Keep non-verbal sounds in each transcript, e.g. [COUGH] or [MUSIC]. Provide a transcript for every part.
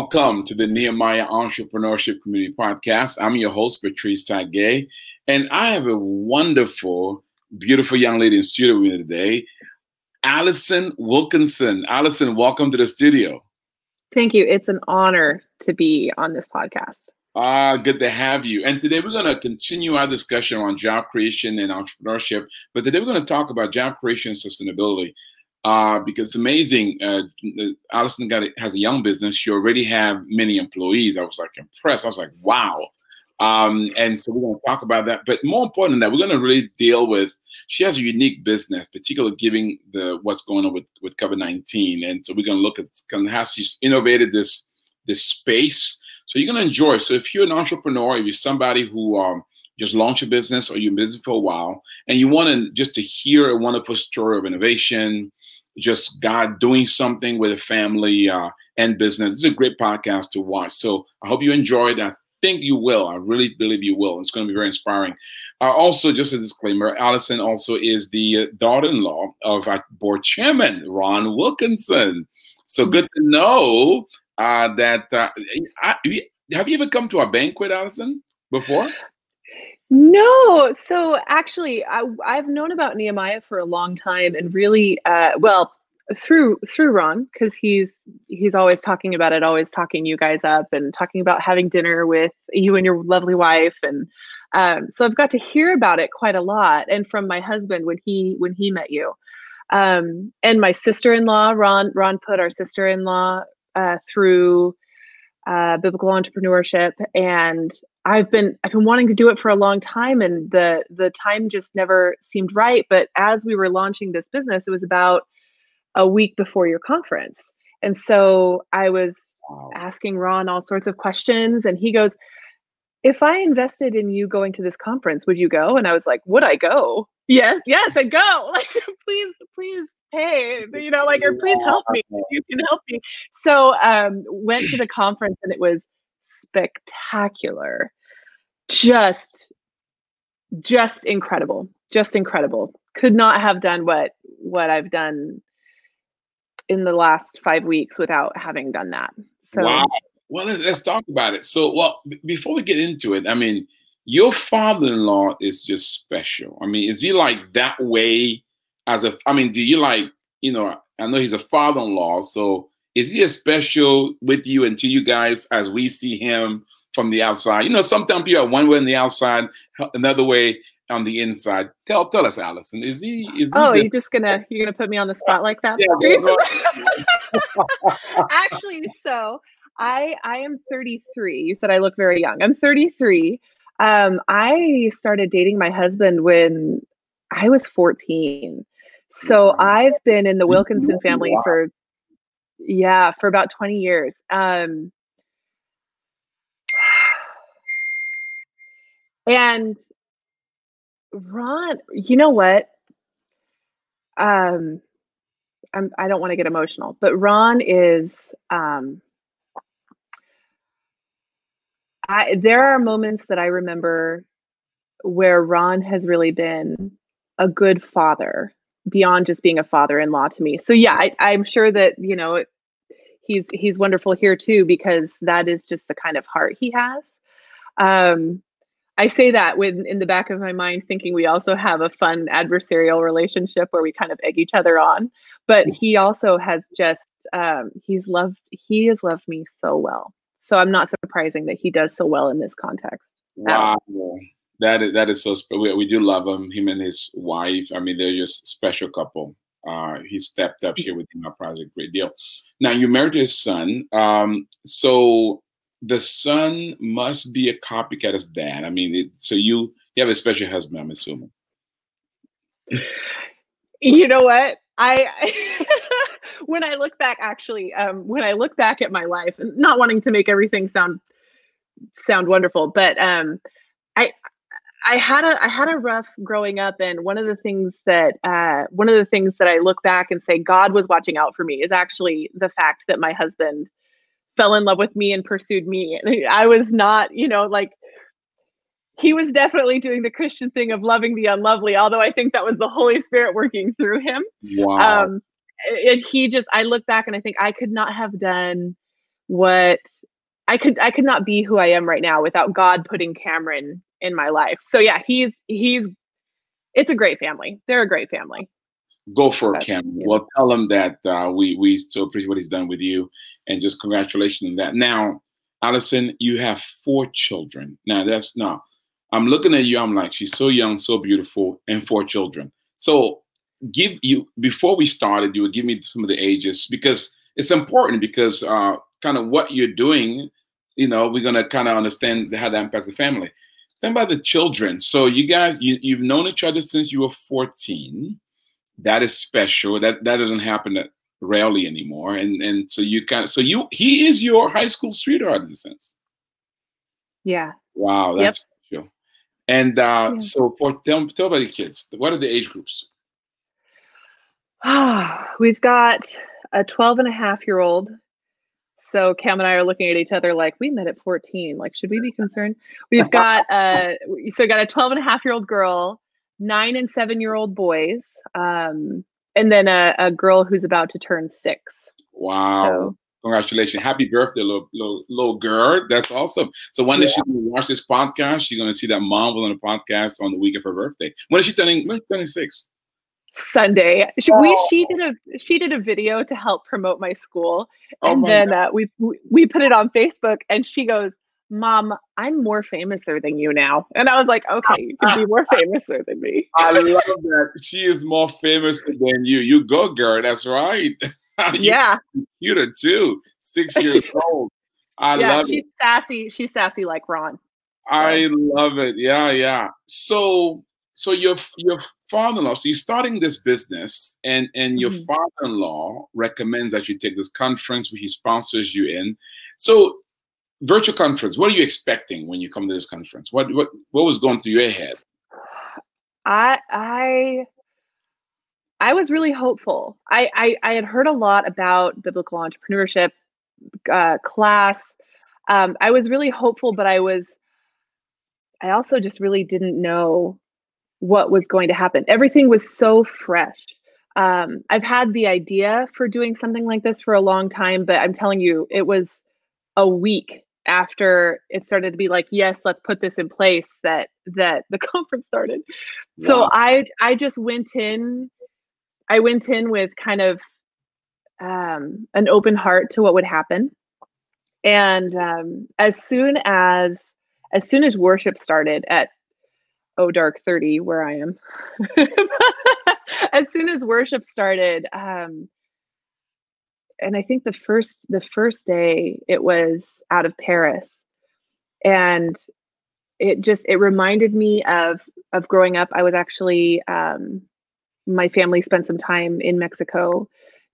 Welcome to the Nehemiah Entrepreneurship Community Podcast. I'm your host, Patrice Tsague, and I have a wonderful, beautiful young lady in studio with me today, Allison Wilkinson. Allison, welcome to the studio. Thank you. It's an honor to be on this podcast. Ah, good to have you. And today we're going to continue our discussion on job creation and entrepreneurship. But today we're going to talk about job creation and sustainability uh, because it's amazing. Uh, Allison got a, has a young business. She already have many employees. I was like impressed. I was like, wow. Um, and so we're going to talk about that. But more important than that, we're going to really deal with. She has a unique business, particularly given the what's going on with with COVID nineteen. And so we're going to look at kind of how she's innovated this this space so you're going to enjoy. So if you're an entrepreneur, if you're somebody who um, just launched a business or you're in business for a while, and you want to just to hear a wonderful story of innovation, just God doing something with a family uh, and business, It's a great podcast to watch. So I hope you enjoyed. I think you will. I really believe you will. It's going to be very inspiring. Uh, also, just a disclaimer: Allison also is the uh, daughter-in-law of our board chairman, Ron Wilkinson. So good to know uh, that uh, I, have you ever come to a banquet, Allison, before? No. So actually, I, have known about Nehemiah for a long time, and really, uh, well, through through Ron, because he's he's always talking about it, always talking you guys up, and talking about having dinner with you and your lovely wife, and um, so I've got to hear about it quite a lot, and from my husband when he when he met you. Um, and my sister-in-law, Ron, Ron put our sister-in-law uh, through uh, biblical entrepreneurship, and I've been I've been wanting to do it for a long time, and the the time just never seemed right. But as we were launching this business, it was about a week before your conference, and so I was wow. asking Ron all sorts of questions, and he goes, "If I invested in you going to this conference, would you go?" And I was like, "Would I go?" Yes, yes, I'd go. [LAUGHS] Like, please, please hey [LAUGHS] you know like or please help me you can help me so um went to the conference and it was spectacular just just incredible just incredible. Could not have done what what i've done in the last five weeks without having done that. So wow. Well let's, let's talk about it. So well b- before we get into it i mean your father-in-law is just special. I mean is he like that way as a I mean, do you like, you know, I know he's a father-in-law, so is he as special with you and to you guys as we see him from the outside? You know, sometimes people are one way on the outside, another way on the inside. Tell tell us, Allison. Is he is Oh, he you're just gonna you're gonna put me on the spot like that? Yeah, [LAUGHS] [LAUGHS] Actually, so I I am 33. You said I look very young. I'm 33. Um, I started dating my husband when I was 14. So I've been in the Wilkinson family wow. for yeah, for about 20 years. Um and Ron, you know what? Um I'm I don't want to get emotional, but Ron is um I there are moments that I remember where Ron has really been a good father beyond just being a father-in-law to me. So yeah, I, I'm sure that you know he's he's wonderful here too because that is just the kind of heart he has. Um, I say that when in the back of my mind, thinking we also have a fun adversarial relationship where we kind of egg each other on. But he also has just um, he's loved he has loved me so well. So I'm not surprising that he does so well in this context. Wow. That is, that is so. We, we do love him. Him and his wife. I mean, they're just special couple. Uh, he stepped up here within our project, great deal. Now you married his son. Um, so the son must be a copycat as dad. I mean, it, so you you have a special husband, I'm assuming. You know what? I [LAUGHS] when I look back, actually, um, when I look back at my life, not wanting to make everything sound sound wonderful, but um, I I had a I had a rough growing up, and one of the things that uh, one of the things that I look back and say God was watching out for me is actually the fact that my husband fell in love with me and pursued me. And I was not, you know, like he was definitely doing the Christian thing of loving the unlovely. Although I think that was the Holy Spirit working through him. Wow. Um, and he just, I look back and I think I could not have done what I could I could not be who I am right now without God putting Cameron in my life. So yeah, he's he's it's a great family. They're a great family. Go for it, Cameron. Well, tell him that uh, we we so appreciate what he's done with you, and just congratulations on that. Now, Allison, you have four children. Now that's not. I'm looking at you. I'm like, she's so young, so beautiful, and four children. So give you before we started, you would give me some of the ages because it's important because uh, kind of what you're doing, you know, we're gonna kind of understand how that impacts the family. Think about the children. So you guys, you, you've known each other since you were 14. That is special. That that doesn't happen rarely anymore. And and so you kind of so you he is your high school sweetheart in a sense. Yeah. Wow, that's yep. special. And uh, yeah. so for tell, tell about the kids. What are the age groups? Ah, [SIGHS] we've got a 12 and a half year old. So Cam and I are looking at each other like we met at 14. Like, should we be concerned? We've [LAUGHS] got uh so we got a 12 and a half year old girl, nine and seven year old boys, um, and then a, a girl who's about to turn six. Wow. So, Congratulations. Happy birthday, little, little, little girl. That's awesome. So when yeah. she watch this podcast, she's going to see that mom was on the podcast on the week of her birthday. When is she turning, when is she turning six? Sunday. She, oh. we she did a she did a video to help promote my school, oh and oh then uh, we we put it on Facebook, and she goes, "Mom, I'm more famouser than you now," and I was like, "Okay, you can be more famouser than me." [LAUGHS] I love that she is more famous than you. You go, girl. That's right. [LAUGHS] yeah, cuter too. Six years [LAUGHS] old. I yeah, love she's it. sassy. She's sassy like Ron. I love it. Yeah, yeah. So so your your father-in-law so you're starting this business and and your mm-hmm. father-in-law recommends that you take this conference which he sponsors you in so virtual conference what are you expecting when you come to this conference what what what was going through your head i i i was really hopeful i i, I had heard a lot about biblical entrepreneurship uh, class um, i was really hopeful but i was i also just really didn't know what was going to happen. Everything was so fresh. Um, I've had the idea for doing something like this for a long time, but I'm telling you, it was a week after it started to be like, yes, let's put this in place. That that the [LAUGHS] conference started. Wow. So I I just went in. I went in with kind of um, an open heart to what would happen, and um, as soon as as soon as worship started at oh dark 30 where i am [LAUGHS] as soon as worship started um and i think the first the first day it was out of paris. And it just it reminded me of of growing up. I was actually um my family spent some time in mexico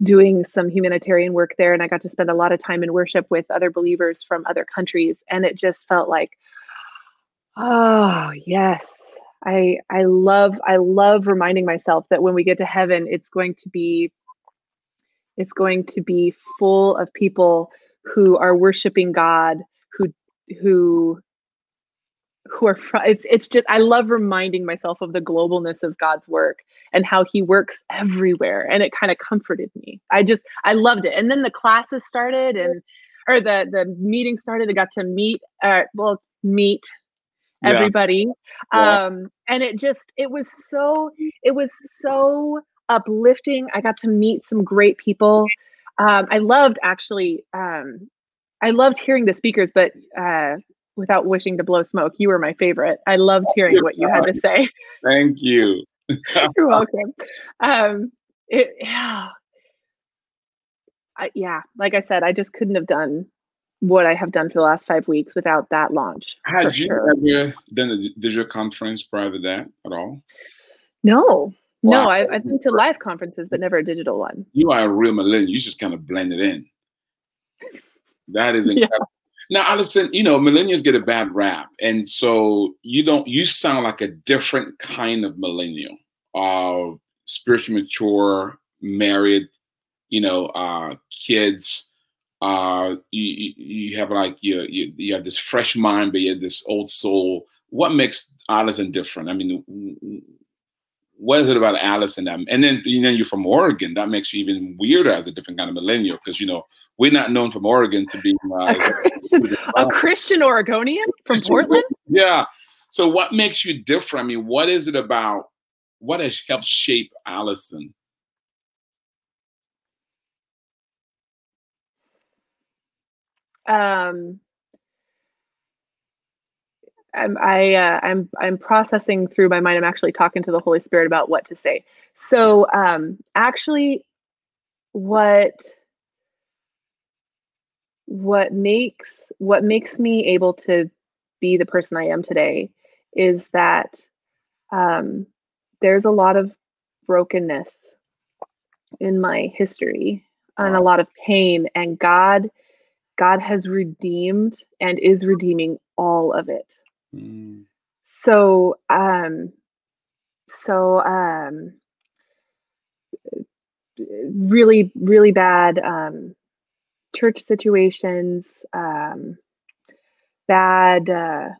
doing some humanitarian work there and i got to spend a lot of time in worship with other believers from other countries. And it just felt like Oh, yes. I I love I love reminding myself that when we get to heaven it's going to be it's going to be full of people who are worshiping God who who who are fr- it's it's just I love reminding myself of the globalness of God's work and how he works everywhere and it kind of comforted me. I just I loved it. And then the classes started and or the the meeting started I got to meet uh well meet everybody yeah. um and it just it was so it was so uplifting. I got to meet some great people. Um i loved actually um i loved hearing the speakers but uh without wishing to blow smoke you were my favorite. I loved hearing what you had to say. Thank you. [LAUGHS] You're welcome. Um it yeah. I, yeah like i said i just couldn't have done what I have done for the last five weeks without that launch. Had you sure. ever done a digital conference prior to that at all? No, wow. no. I, have been to live conferences, but never a digital one. You are a real millennial. You just kind of blend it in. That is [LAUGHS] incredible. Yeah. Now, Allison, you know, millennials get a bad rap, and so you don't. You sound like a different kind of millennial, of uh, spiritually mature, married, you know, uh, kids uh, you, you have like you, you, you have this fresh mind, but you have this old soul. What makes Allison different? I mean, what is it about Allison? That, and then you know you're from Oregon. That makes you even weirder as a different kind of millennial because you know we're not known from Oregon to be uh, a, [LAUGHS] Christian, a Christian Oregonian from Portland. Yeah. So what makes you different? I mean, what is it about? What has helped shape Allison? Um, I'm I uh, I'm I'm processing through my mind. I'm actually talking to the Holy Spirit about what to say. So um, actually, what what makes what makes me able to be the person I am today is that um, there's a lot of brokenness in my history and a lot of pain, and God God has redeemed and is redeeming all of it. Mm. So, um, so, um, really, really bad um, church situations, um, bad. Uh,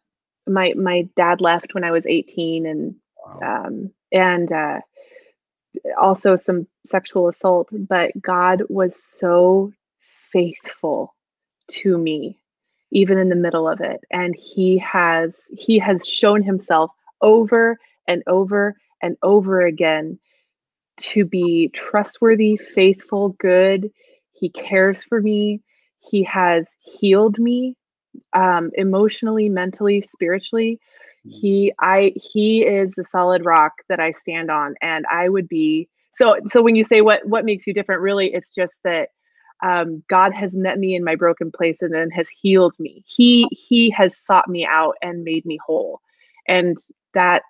my my dad left when I was 18, and wow. um, and uh, also some sexual assault. But God was so faithful to me even in the middle of it. And he has he has shown himself over and over and over again to be trustworthy faithful good. He cares for me. He has healed me um, emotionally mentally spiritually. He i he is the solid rock that i stand on and i would be so so when you say what what makes you different really it's just that um, God has met me in my broken place and then has healed me. He He has sought me out and made me whole, and that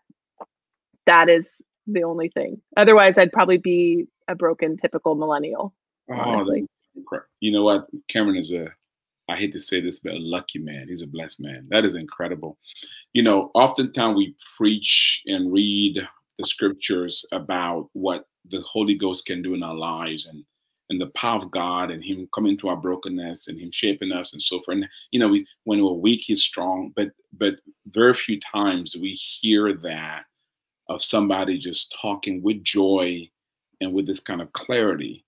that is the only thing. Otherwise, I'd probably be a broken, typical millennial. Oh, you know what? Cameron is a I hate to say this, but a lucky man. He's a blessed man. That is incredible. You know, oftentimes we preach and read the scriptures about what the Holy Ghost can do in our lives and and the power of God and Him coming to our brokenness and Him shaping us and so forth. And you know, we, when we're weak, He's strong. But but very few times we hear that of somebody just talking with joy and with this kind of clarity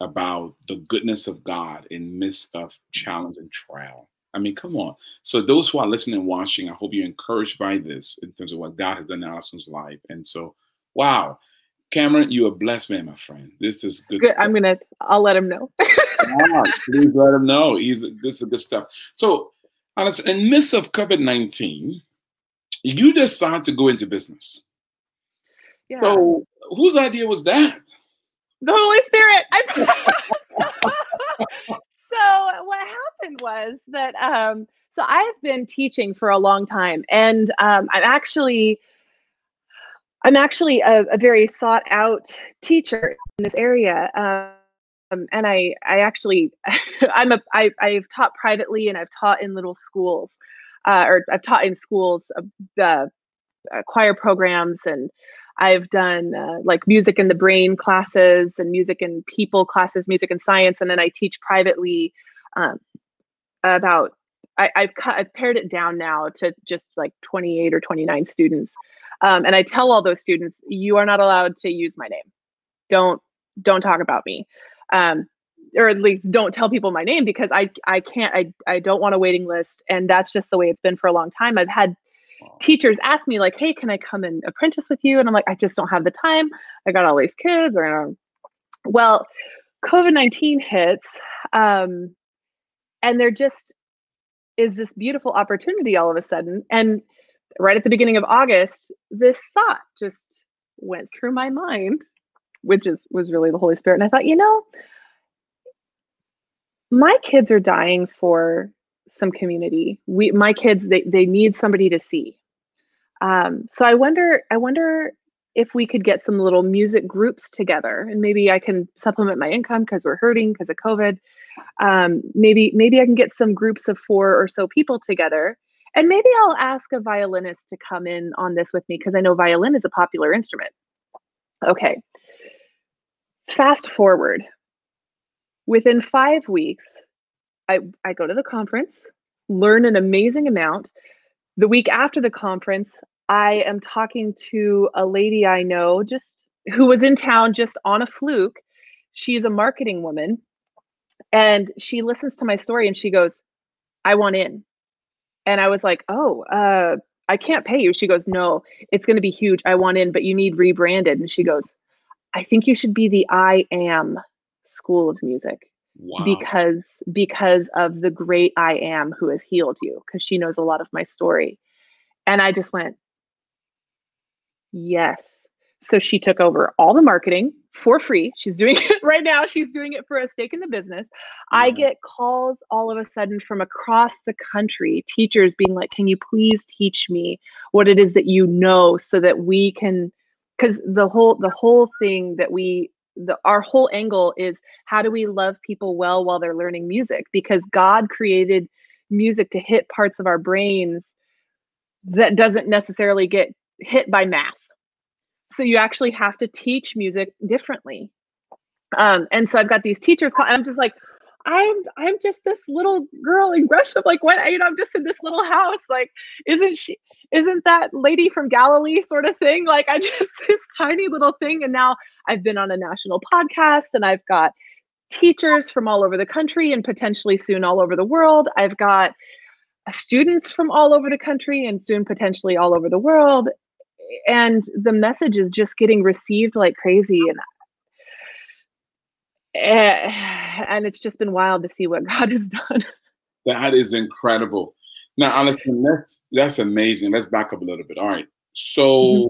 about the goodness of God in midst of challenge and trial. I mean, come on. So those who are listening and watching, I hope you're encouraged by this in terms of what God has done in Allison's life. And so, wow, Cameron, you're a blessed man, my friend. This is good. good. I'm gonna. I'll let him know. [LAUGHS] yeah, please let him know. He's this is good stuff. So, in midst of COVID nineteen, you decide to go into business. Yeah. So, whose idea was that? The Holy Spirit. [LAUGHS] so, what happened was that. Um, so I've been teaching for a long time, and um, I'm actually I'm actually a, a, very sought out teacher in this area. Um, and I, I actually, [LAUGHS] I'm a, I, I've taught privately and I've taught in little schools, uh, or I've taught in schools, uh, the uh, choir programs, and I've done uh, like music in the brain classes and music and people classes, music and science, and then I teach privately um, about. I, I've cut, I've pared it down now to just like 28 or 29 students. Um, and I tell all those students, you are not allowed to use my name. Don't don't talk about me. Um, or at least don't tell people my name because I I can't I I don't want a waiting list and that's just the way it's been for a long time. I've had teachers ask me like, "Hey, can I come and apprentice with you?" And I'm like, "I just don't have the time. I got all these kids." Or well, COVID nineteen hits, um, and there just is this beautiful opportunity all of a sudden. And right at the beginning of August, this thought just went through my mind, which is was really the Holy Spirit. And I thought, you know, my kids are dying for some community. We my kids they they need somebody to see. Um, so I wonder I wonder if we could get some little music groups together and maybe I can supplement my income because we're hurting because of COVID. Um, maybe maybe I can get some groups of four or so people together and maybe I'll ask a violinist to come in on this with me because I know violin is a popular instrument. Okay. Fast forward. Within five weeks, I, I go to the conference, learn an amazing amount. The week after the conference, I am talking to a lady I know just who was in town just on a fluke. She's a marketing woman and she listens to my story and she goes, I want in. And I was like, oh, uh, I can't pay you. She goes, no, it's going to be huge. I want in, but you need rebranded. And she goes, I think you should be the I am school of music. Wow. because because of the great I am who has healed you because she knows a lot of my story. And I just went, yes. So she took over all the marketing for free. She's doing [LAUGHS] it right now. She's doing it for a stake in the business. I get calls all of a sudden from across the country, teachers being like, "Can you please teach me what it is that you know so that we can cuz the whole the whole thing that we the our whole angle is how do we love people well while they're learning music because God created music to hit parts of our brains that doesn't necessarily get hit by math so you actually have to teach music differently. Um, and so i've got these teachers call, i'm just like i'm i'm just this little girl in gresham like what you know i'm just in this little house like isn't she isn't that lady from galilee sort of thing? Like i [LAUGHS] just this tiny little thing. And now i've been on a national podcast and i've got teachers from all over the country and potentially soon all over the world. I've got students from all over the country and soon potentially all over the world and the message is just getting received like crazy and eh, and it's just been wild to see what [LAUGHS] God has done. That is incredible. Now, Allison, that's that's amazing. Let's back up a little bit. All right, so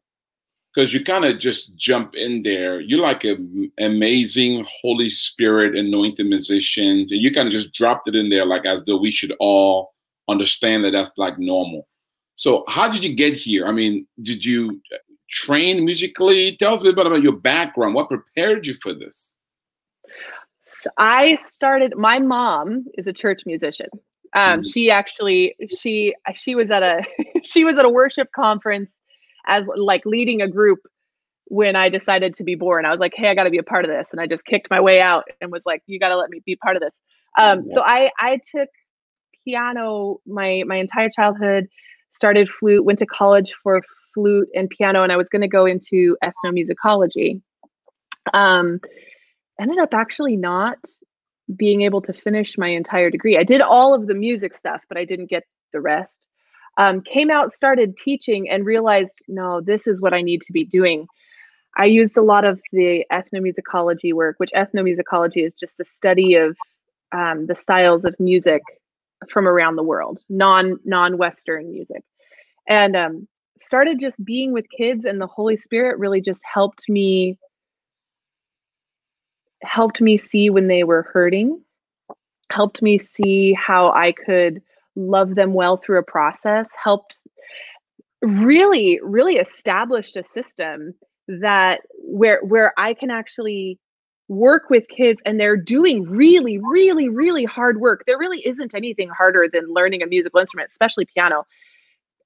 because mm-hmm. you kind of just jump in there, you're like an amazing Holy Spirit anointed musicians, and you kind of just dropped it in there, like as though we should all understand that that's like normal. So how did you get here? I mean, did you train musically? Tell us a bit about your background. What prepared you for this? So I started. My mom is a church musician. Um, mm-hmm. She actually she she was at a [LAUGHS] she was at a worship conference as like leading a group when I decided to be born. I was like, hey, I got to be a part of this, and I just kicked my way out and was like, you got to let me be part of this. Um, So I I took piano my my entire childhood started flute, went to college for flute and piano, and I was going to go into ethnomusicology. Um, ended up actually not being able to finish my entire degree. I did all of the music stuff, but I didn't get the rest. Um, came out, started teaching, and realized, no, this is what I need to be doing. I used a lot of the ethnomusicology work, which ethnomusicology is just the study of um, the styles of music from around the world, non non Western music, and um, started just being with kids, and the Holy Spirit really just helped me helped me see when they were hurting, helped me see how I could love them well through a process, helped really really established a system that where where I can actually work with kids and they're doing really, really, really hard work. There really isn't anything harder than learning a musical instrument, especially piano.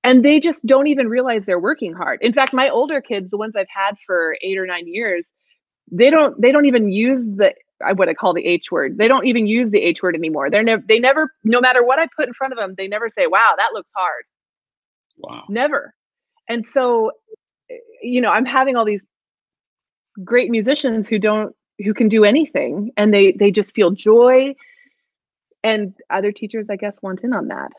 And they just don't even realize they're working hard. In fact, my older kids, the ones I've had for eight or nine years, they don't they don't even use the what I call the H word. They don't even use the H word anymore. They're never they never no matter what I put in front of them, they never say, "Wow, that looks hard." Wow. Never. And so eh, you know, I'm having all these great musicians who don't who can do anything and they they just feel joy. And other teachers i guess want in on that.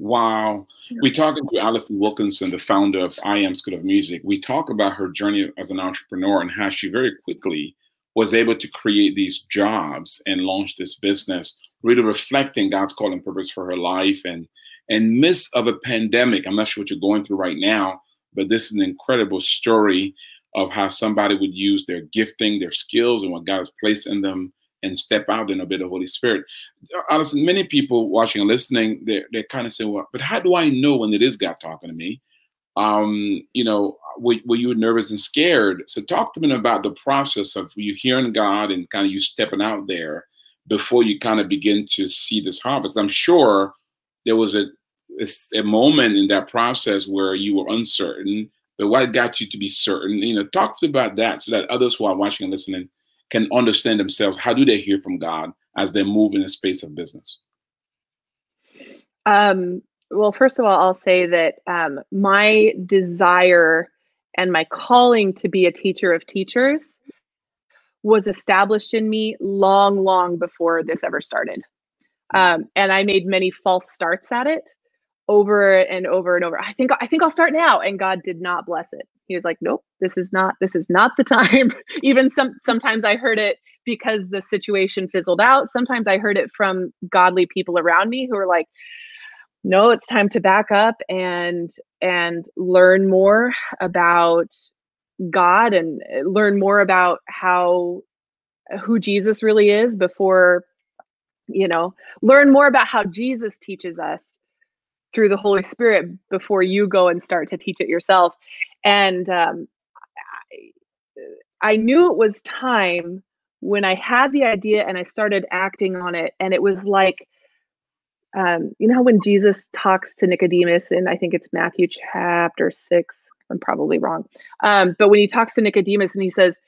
Wow. We're talking to allison wilkinson the founder of i am school of music. We talk about her journey as an entrepreneur and how she very quickly was able to create these jobs and launch this business really reflecting god's call and purpose for her life. And and midst of a pandemic i'm not sure what you're going through right now but this is an incredible story of how somebody would use their gifting, their skills, and what God has placed in them and step out in a bit of Holy Spirit. Honestly, many people watching and listening, they're, they're kind of saying, well, but how do I know when it is God talking to me? Um, you know, were, were, you nervous and scared? So talk to me about the process of you hearing God and kind of you stepping out there before you kind of begin to see this harvest. I'm sure there was a, a moment in that process where you were uncertain but what got you to be certain? You know, talk to me about that so that others who are watching and listening can understand themselves. How do they hear from God as they move in the space of business? Um, well, first of all, I'll say that um, my desire and my calling to be a teacher of teachers was established in me long, long before this ever started. Um, and I made many false starts at it over and over and over. I think I think I'll start now, and God did not bless it. He was like, "Nope, this is not this is not the [LAUGHS] time." Even some sometimes I heard it because the situation fizzled out. Sometimes I heard it from godly people around me who were like, "No, it's time to back up and and learn more about God and uh, learn more about how who Jesus really is before you know, learn more about how Jesus teaches us through the Holy Spirit before you go and start to teach it yourself." And um, I, I knew it was time when I had the idea and I started acting on it, and it was like, um, you know, when Jesus talks to Nicodemus, and I think it's Matthew chapter six. I'm probably wrong, um, but when he talks to Nicodemus and he says,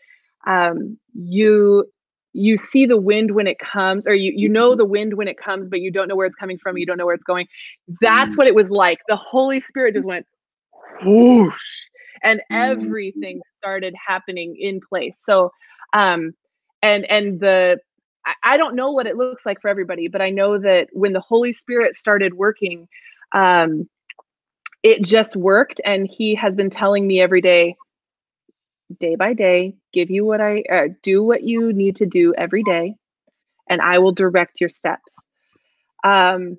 um, "You you see the wind when it comes, or you you know the wind when it comes, but you don't know where it's coming from. You don't know where it's going." That's mm. what it was like. The Holy Spirit just went whoosh, and mm. everything started happening in place. So, um, and and the I don't know what it looks like for everybody, but I know that when the Holy Spirit started working, um, it just worked. And He has been telling me every day, day by day, give you what I uh, do, what you need to do every day, and I will direct your steps. Um,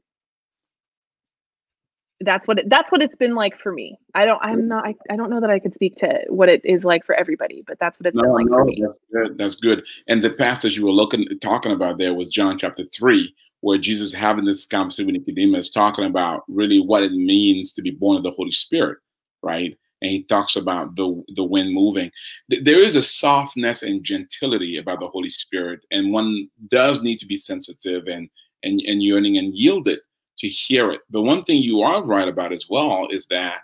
that's what it, that's what it's been like for me. I don't I'm not I, I don't know that I could speak to what it is like for everybody, but that's what it's no, been like no, for me. That's good. That's good. And the passage you were looking talking about there was John chapter three, where Jesus having this conversation with Nicodemus, talking about really what it means to be born of the Holy Spirit, right? And he talks about the the wind moving. There is a softness and gentility about the Holy Spirit, and one does need to be sensitive and and, and yearning and yielded to hear it. But one thing you are right about as well is that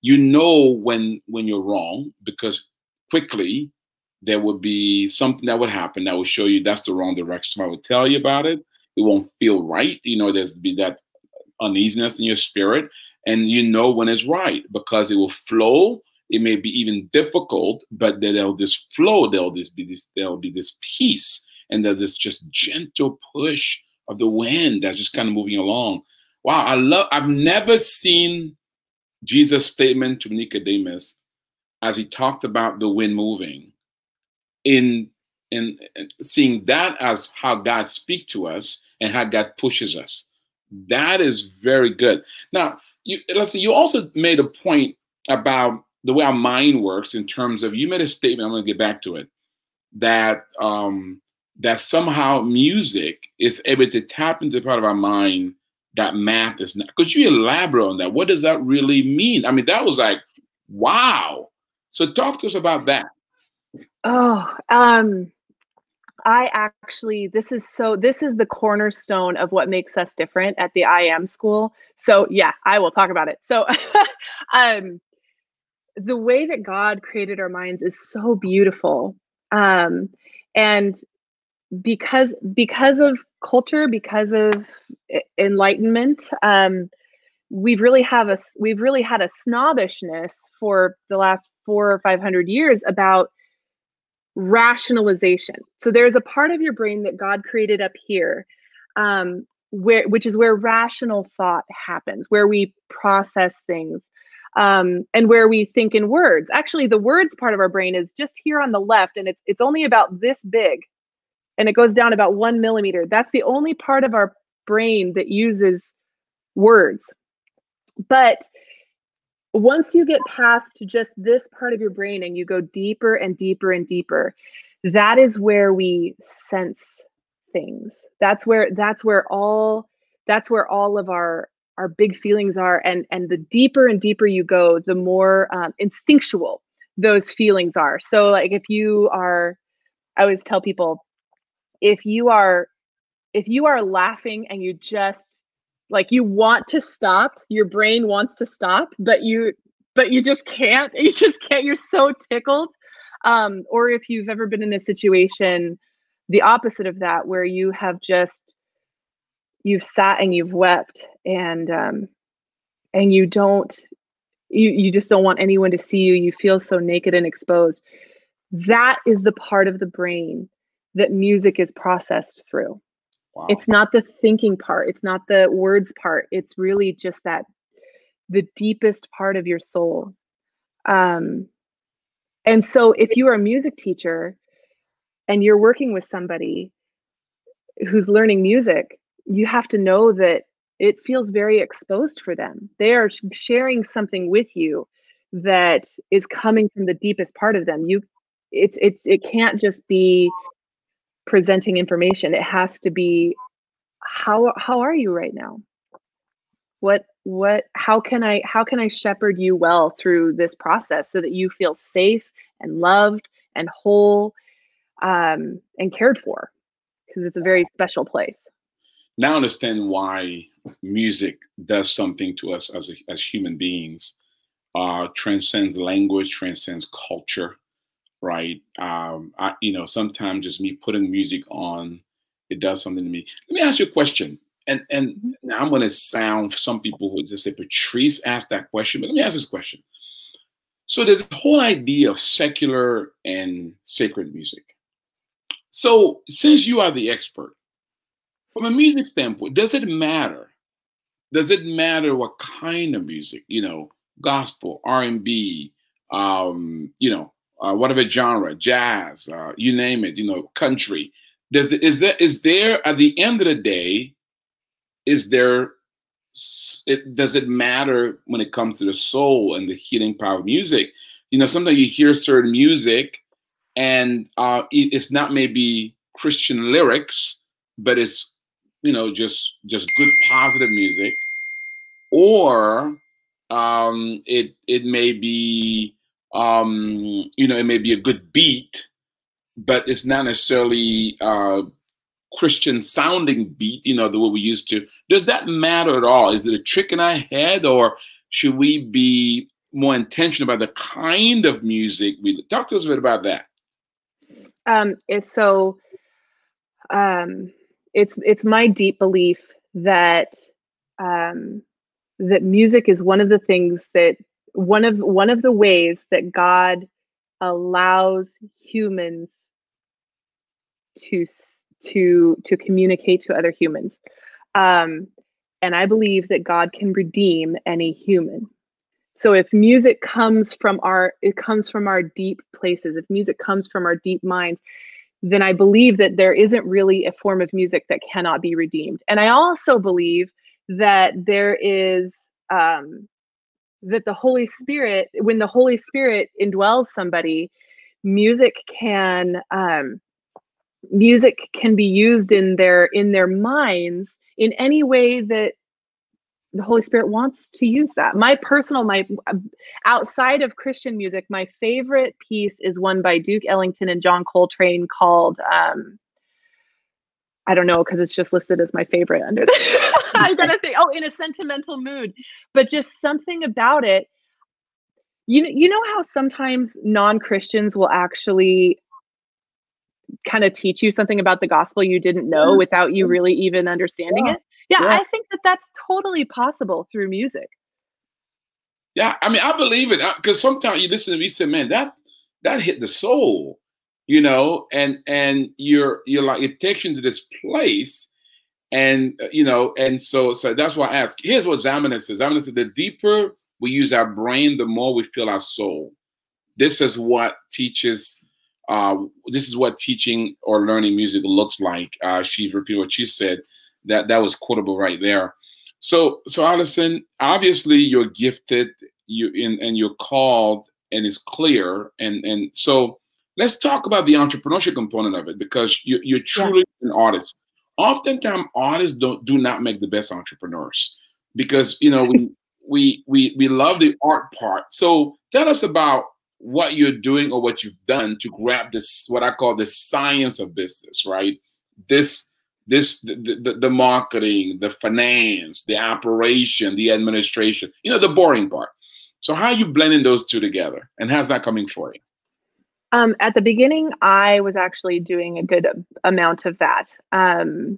you know when when you're wrong because quickly there would be something that would happen that would show you that's the wrong direction. I would tell you about it. It won't feel right. You know, there's be that uneasiness in your spirit, and you know when it's right because it will flow. It may be even difficult, but there'll this flow. There'll this be this. There'll be this peace, and there's this just gentle push of the wind that's just kind of moving along. Wow, I love I've never seen Jesus' statement to Nicodemus as he talked about the wind moving in in, in seeing that as how God speaks to us and how God pushes us. That is very good. Now, you listen, you also made a point about the way our mind works in terms of you made a statement, I'm gonna get back to it, that um that somehow music is able to tap into part of our mind that math is not. Could you elaborate on that? What does that really mean? I mean, that was like, wow. So talk to us about that. Oh, um, I actually, this is so, this is the cornerstone of what makes us different at the I am school. So yeah, I will talk about it. So, [LAUGHS] um, the way that God created our minds is so beautiful. Um, and because because of culture, because of enlightenment, um, we've really have a we've really had a snobbishness for the last four or five hundred years about rationalization. So there's a part of your brain that God created up here, um, where which is where rational thought happens, where we process things. Um, and where we think in words. Actually, the words part of our brain is just here on the left, and it's it's only about this big and it goes down about one millimeter. That's the only part of our brain that uses words. But once you get past just this part of your brain and you go deeper and deeper and deeper, that is where we sense things. That's where that's where all that's where all of our our big feelings are and and the deeper and deeper you go the more um, instinctual those feelings are so like if you are i always tell people if you are if you are laughing and you just like you want to stop your brain wants to stop but you but you just can't [LAUGHS] you just can't you're so tickled. Um or if you've ever been in a situation the opposite of that where you have just you've sat and you've wept and um and you don't you you just don't want anyone to see you you feel so naked and exposed. That is the part of the brain that music is processed through wow. it's not the thinking part it's not the words part it's really just that the deepest part of your soul um and so if you are a music teacher and you're working with somebody who's learning music you have to know that it feels very exposed for them. They are sharing something with you that is coming from the deepest part of them. You it's it's it can't just be presenting information. It has to be how how are you right now? What what how can I how can I shepherd you well through this process so that you feel safe and loved and whole um, and cared for because it's a very special place. Now I understand why music does something to us as a, as human beings. Uh, transcends language, transcends culture, right? Um, I, you know, sometimes just me putting music on, it does something to me. Let me ask you a question. And and mm-hmm. now I'm going to sound some people who just say Patrice asked that question, but let me ask this question. So there's a whole idea of secular and sacred music. So since you are the expert, from a music standpoint, does it matter does it matter what kind of music you know gospel r&b um, you know uh, whatever genre jazz uh, you name it you know country. Does it, is there is there at the end of the day is there it does it matter when it comes to the soul and the healing power of music? You know sometimes you hear certain music and uh, it's not maybe christian lyrics but it's you know just just good positive music. Or um, it it may be um, you know it may be a good beat, but it's not necessarily uh, Christian sounding beat. You know the way we used to. Does that matter at all? Is it a trick in our head, or should we be more intentional about the kind of music we talk to us a bit about that? Um, it's so um, it's it's my deep belief that um, that music is one of the things that one of one of the ways that God allows humans to to to communicate to other humans. Um, and I believe that God can redeem any human. So if music comes from our it comes from our deep places, if music comes from our deep minds, then I believe that there isn't really a form of music that cannot be redeemed. And I also believe that there is um, that the Holy Spirit, when the Holy Spirit indwells somebody, music can um, music can be used in their in their minds in any way that the Holy Spirit wants to use that. My personal, my outside of Christian music, my favorite piece is one by Duke Ellington and John Coltrane called um, I don't know because it's just listed as my favorite under the. [LAUGHS] [LAUGHS] I gotta think. Oh, in a sentimental mood, but just something about it. You know, you know how sometimes non Christians will actually kind of teach you something about the gospel you didn't know mm-hmm. without you really even understanding yeah. it. Yeah, yeah, I think that that's totally possible through music. Yeah, I mean, I believe it because sometimes you listen to me say, "Man, that that hit the soul." You know, and and you're you're like it takes you to this place, and uh, you know, and so so that's why I ask. Here's what Zamenhof says. Zamenhof says the deeper we use our brain, the more we feel our soul. This is what teaches. Uh, this is what teaching or learning music looks like. Uh, she's repeating what she said. That that was quotable right there. So so Allison, obviously you're gifted. You in and you're called, and it's clear. And and so let's talk about the entrepreneurship component of it because you, you're truly yeah. an artist. Oftentimes, artists don't do not make the best entrepreneurs because you know we [LAUGHS] we we we love the art part. So tell us about what you're doing or what you've done to grab this what I call the science of business, right? This this the, the, the marketing, the finance, the operation, the administration, you know, the boring part. So how are you blending those two together and how's that coming for you? Um, at the beginning, I was actually doing a good amount of that. Um,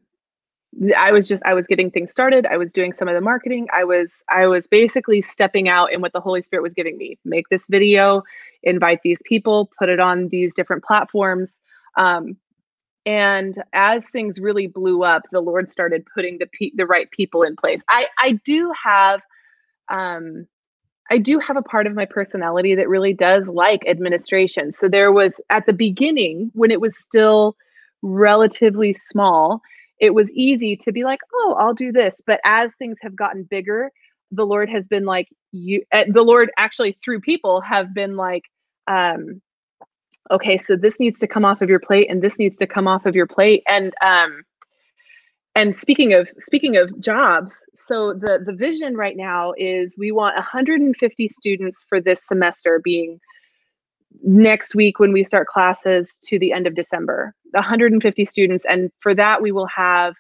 I was just I was getting things started. I was doing some of the marketing. I was I was basically stepping out in what the Holy Spirit was giving me. Make this video, invite these people, put it on these different platforms. Um, and as things really blew up, the Lord started putting the pe- the right people in place. I I do have um, I do have a part of my personality that really does like administration. So there was at the beginning when it was still relatively small it was easy to be like, oh, I'll do this. But as things have gotten bigger, the Lord has been like, you, uh, the Lord actually through people have been like, um, okay, so this needs to come off of your plate and this needs to come off of your plate. And, um, and speaking of speaking of jobs so the the vision right now is we want 150 students for this semester being next week when we start classes to the end of December. 150 students and for that we will have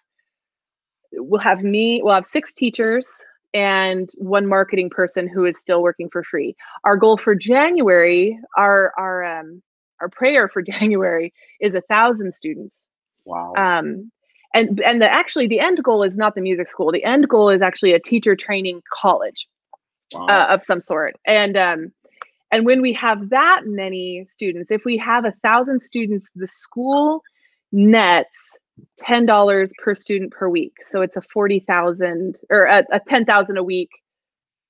we'll have me we'll have six teachers and one marketing person who is still working for free. Our goal for January, our our um our prayer for [LAUGHS] January is a thousand students. Wow. Um and and the actually the end goal is not the music school. The end goal is actually a teacher training college wow. uh, of some sort. And um and when we have that many students, if we have a thousand students, the school nets ten dollars per student per week. So it's a forty thousand or a, a ten thousand a week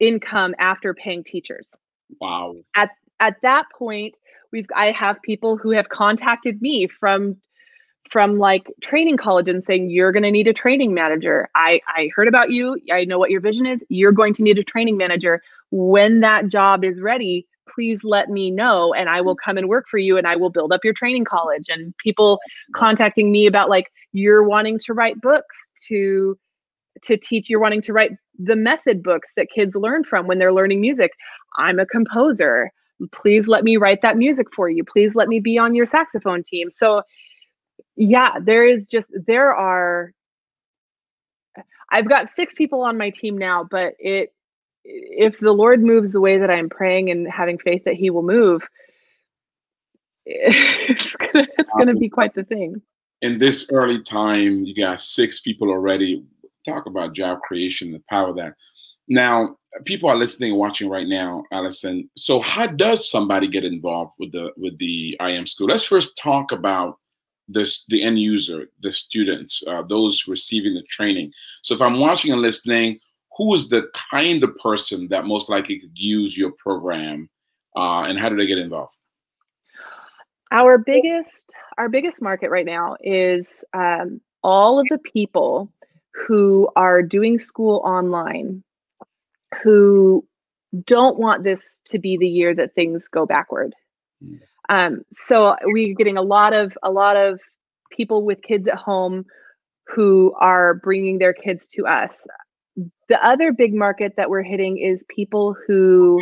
income after paying teachers. Wow. At at that point, we've I have people who have contacted me from from like training college and saying you're going to need a training manager. I I heard about you. I know what your vision is. You're going to need a training manager. When that job is ready, please let me know and I will come and work for you and I will build up your training college. And people contacting me about like, you're wanting to write books to to teach you're wanting to write the method books that kids learn from when they're learning music i'm a composer please let me write that music for you please let me be on your saxophone team so yeah there is just there are i've got six people on my team now but it if the Lord moves the way that I'm praying and having faith that He will move, [LAUGHS] it's gonna it's gonna be quite the thing. In this early time, you got six people already. Talk about job creation, the power of that. Now, people are listening and watching right now, Allison. So, how does somebody get involved with the with the IM school? Let's first talk about this the end user, the students, uh, those receiving the training. So, if I'm watching and listening, who is the kind of person that most likely could use your program uh, and how do they get involved our biggest our biggest market right now is um, all of the people who are doing school online who don't want this to be the year that things go backward mm. Um, so we're getting a lot of a lot of people with kids at home who are bringing their kids to us the other big market that we're hitting is people who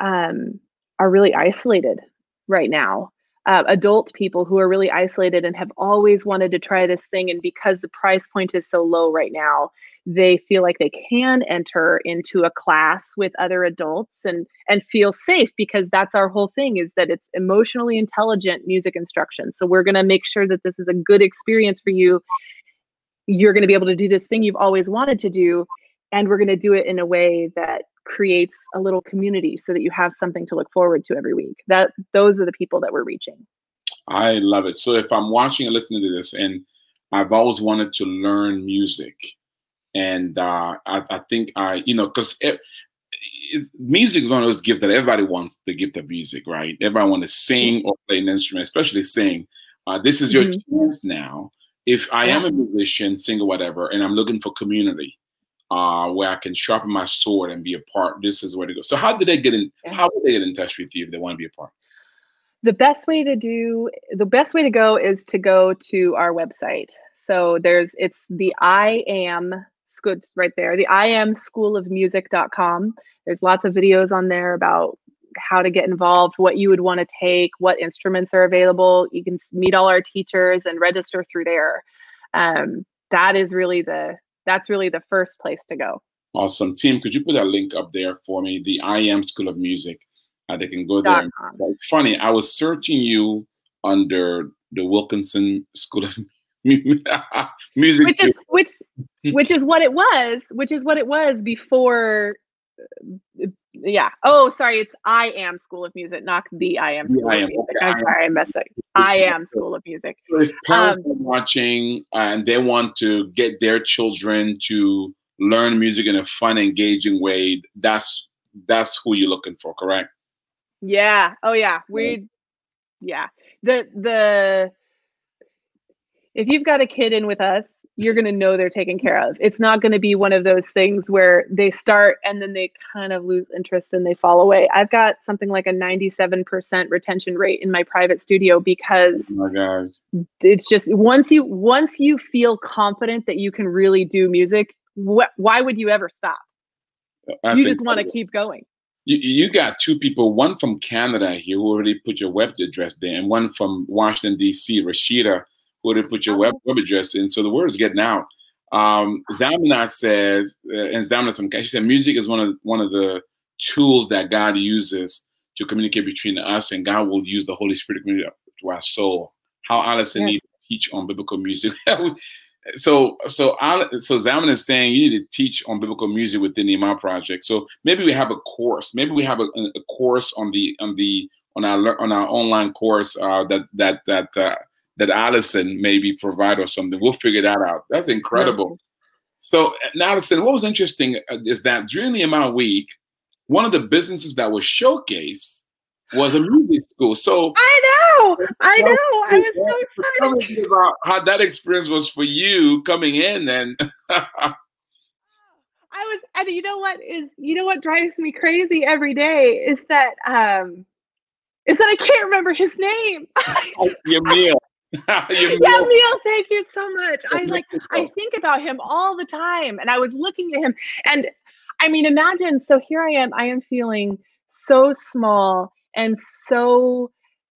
um, are really isolated right now. Uh, adult people who are really isolated and have always wanted to try this thing. And because the price point is so low right now, they feel like they can enter into a class with other adults and and feel safe because that's our whole thing is that it's emotionally intelligent music instruction. So we're going to make sure that this is a good experience for you. You're going to be able to do this thing you've always wanted to do and we're going to do it in a way that creates a little community so that you have something to look forward to every week. That those are the people that we're reaching. I love it. So if i'm watching and listening to this and i've always wanted to learn music and uh, I, I, think i you know because music is one of those gifts that everybody wants the gift of music right? Everybody wants to sing or play an instrument especially sing. Uh, this is your mm-hmm. chance now. If i am a musician singer whatever and i'm looking for community uh, where I can sharpen my sword and be a part. This is where to go. So how did they get in? How would they get in touch with you if they want to be a part? The best way to do the best way to go is to go to our website. So there's it's the I am good right there. The I am school of music.com. There's lots of videos on there about how to get involved, what you would want to take, what instruments are available. You can meet all our teachers and register through there. Um, that is really the that's really the first place to go. Awesome. Team, could you put a link up there for me? The I Am School of Music. Uh, they can go there. It's funny. I was searching you under the Wilkinson School of [LAUGHS] [LAUGHS] music which is which which is what it was which is what it was before uh, yeah. Oh sorry it's i am school of music not the i am school I am, of music. okay. i'm sorry i messed up i am school of music. So if parents um, are watching and they want to get their children to learn music in a fun engaging way that's that's who you're looking for correct? Yeah. Oh yeah. We yeah. The the if you've got a kid in with us, you're going to know they're taken care of. It's not going to be one of those things where they start and then they kind of lose interest and they fall away. I've got something like a 97% retention rate in my private studio because oh it's just once you once you feel confident that you can really do music, wh- why would you ever stop? That's you just want to oh, keep going. You, you got two people, one from Canada here who already put your web address there, and one from Washington, D.C., Rashida who didn't put your web, web address in. So the word is getting out. Um, Zamina says, uh, and Zamina, some, she said, music is one of one of the tools that God uses to communicate between us, and God will use the Holy Spirit to communicate to our soul. How Allison yes. needs to teach on biblical music. [LAUGHS] so, so, so Zamina is saying you need to teach on biblical music within the Iman Project. So maybe we have a course. Maybe we have a, a course on the on the on our on our online course uh, that that that uh, that Allison maybe provide or something. We'll figure that out. That's incredible. Yeah. So, Allison, what was interesting uh, is that during the Iman week, one of the businesses that was showcased was a music school. So I know, I know, I was so excited about how that experience was for you coming in, and [LAUGHS] I was, and you know what is, you know what drives me crazy every day is that, um, is that I can't remember his name. [LAUGHS] Yamil. [LAUGHS] yeah, Neil, thank you so much. I like I think about him all the time and I was looking at him and I mean imagine so here I am I am feeling so small and so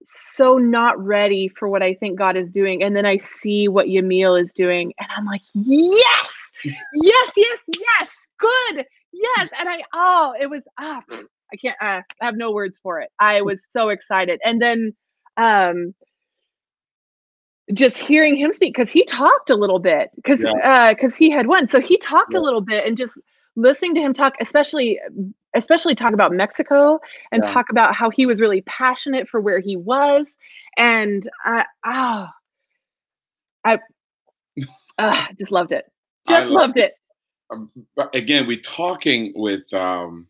so not ready for what I think God is doing and then I see what Yamil is doing and I'm like yes! Yes yes yes! Good! Yes! And I oh it was ah I can't uh, I have no words for it. I was so excited. And then um just hearing him speak because he talked a little bit because because yeah. uh, he had won so he talked yeah. a little bit and just listening to him talk especially especially talk about mexico and yeah. talk about how he was really passionate for where he was and i oh, i uh, [LAUGHS] just loved it just love loved it, it. Um, again we're talking with um,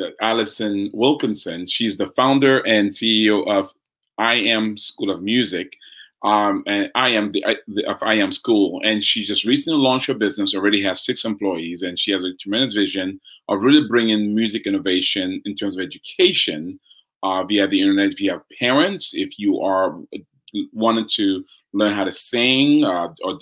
uh, allison wilkinson she's the founder and ceo of i am school of music um, and I am the, the of I am School, and she just recently launched her business. Already has six employees, and she has a tremendous vision of really bringing music innovation in terms of education uh, via the internet. If you have parents, if you are uh, wanting to learn how to sing uh, or